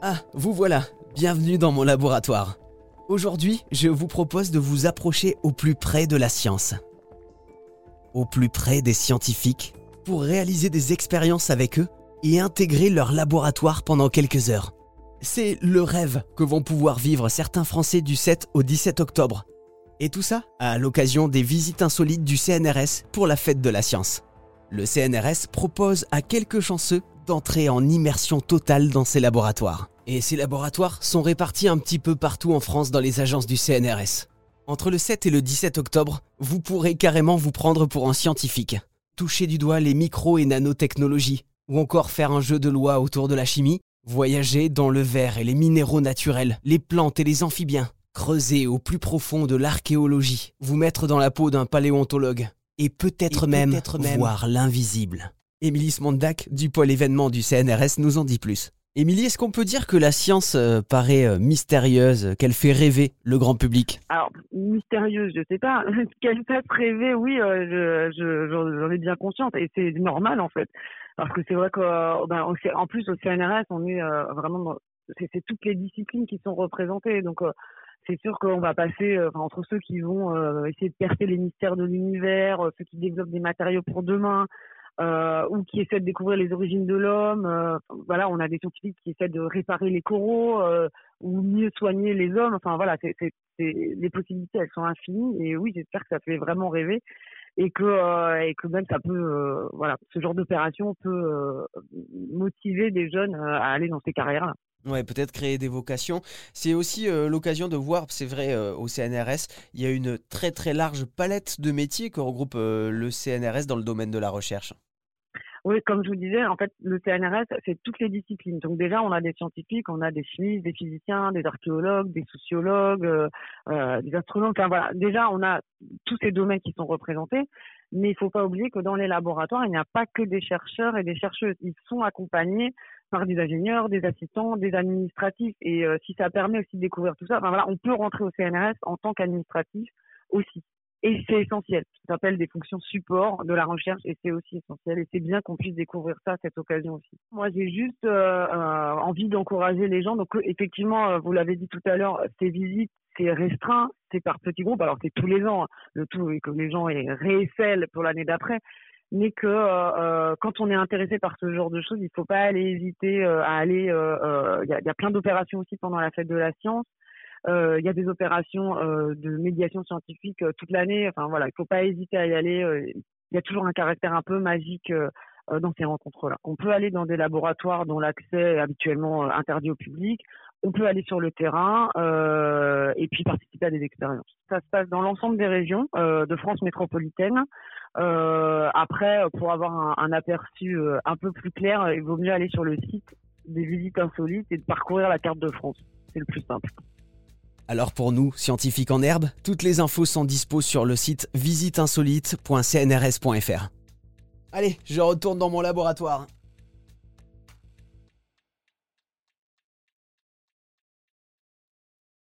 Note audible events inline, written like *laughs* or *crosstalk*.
Ah, vous voilà, bienvenue dans mon laboratoire. Aujourd'hui, je vous propose de vous approcher au plus près de la science. Au plus près des scientifiques pour réaliser des expériences avec eux et intégrer leur laboratoire pendant quelques heures. C'est le rêve que vont pouvoir vivre certains Français du 7 au 17 octobre. Et tout ça à l'occasion des visites insolites du CNRS pour la fête de la science. Le CNRS propose à quelques chanceux d'entrer en immersion totale dans ces laboratoires. Et ces laboratoires sont répartis un petit peu partout en France dans les agences du CNRS. Entre le 7 et le 17 octobre, vous pourrez carrément vous prendre pour un scientifique. Toucher du doigt les micro et nanotechnologies, ou encore faire un jeu de loi autour de la chimie, voyager dans le verre et les minéraux naturels, les plantes et les amphibiens, creuser au plus profond de l'archéologie, vous mettre dans la peau d'un paléontologue, et peut-être même, voir l'invisible. Émilie Smondak du pôle événement du CNRS nous en dit plus. Émilie, est-ce qu'on peut dire que la science euh, paraît euh, mystérieuse, qu'elle fait rêver le grand public? Alors, mystérieuse, je sais pas. *laughs* qu'elle fait rêver, oui, euh, j'en ai bien conscience. Et c'est normal, en fait. Parce que c'est vrai qu'en ben, en plus, au CNRS, on est vraiment c'est toutes les disciplines qui sont représentées. Donc, c'est sûr qu'on va passer entre ceux qui vont essayer de percer les mystères de l'univers, ceux qui développent des matériaux pour demain, euh, ou qui essaient de découvrir les origines de l'homme. Euh, voilà, on a des scientifiques qui essaient de réparer les coraux euh, ou mieux soigner les hommes. Enfin voilà, c'est, les possibilités elles sont infinies et oui, j'espère que ça fait vraiment rêver et que euh, même ça peut voilà, ce genre d'opération peut motiver des jeunes à aller dans ces carrières-là. Ouais, peut-être créer des vocations. C'est aussi l'occasion de voir, c'est vrai, au CNRS, il y a une très très large palette de métiers que regroupe le CNRS dans le domaine de la recherche. Oui, comme je vous disais, en fait, le CNRS, c'est toutes les disciplines. Donc déjà, on a des scientifiques, on a des chimistes, des physiciens, des archéologues, des sociologues, euh, euh des astronomes. Enfin voilà, déjà, on a tous ces domaines qui sont représentés. Mais il faut pas oublier que dans les laboratoires, il n'y a pas que des chercheurs et des chercheuses. Ils sont accompagnés par des ingénieurs, des assistants, des administratifs. Et euh, si ça permet aussi de découvrir tout ça, enfin voilà, on peut rentrer au CNRS en tant qu'administratif aussi. Et c'est essentiel. Ça s'appelle des fonctions support de la recherche et c'est aussi essentiel. Et c'est bien qu'on puisse découvrir ça à cette occasion aussi. Moi, j'ai juste euh, euh envie d'encourager les gens. Donc, euh, effectivement, euh, vous l'avez dit tout à l'heure, ces visites, c'est restreint, c'est par petits groupes. Alors, c'est tous les ans. Hein. Le tout est que les gens récèlent pour l'année d'après. Mais que euh, quand on est intéressé par ce genre de choses, il faut pas aller hésiter à aller. Il a, y, a, plein d'opérations aussi pendant la fête de la science. Euh, il y a des opérations euh, de médiation scientifique euh, toute l'année. Enfin voilà, il faut pas hésiter à y aller. Il y a toujours un caractère un peu magique dans ces rencontres-là. On peut aller dans des laboratoires dont l'accès est habituellement interdit au public. On peut aller sur le terrain et puis participer à des expériences. Ça se passe dans l'ensemble des régions de France métropolitaine. Après, pour avoir un aperçu un peu plus clair, il vaut mieux aller sur le site des visites insolites et de parcourir la carte de France. C'est le plus simple. Alors pour nous, scientifiques en herbe, toutes les infos sont dispo sur le site visiteinsolite.cnrs.fr. Allez, je retourne dans mon laboratoire.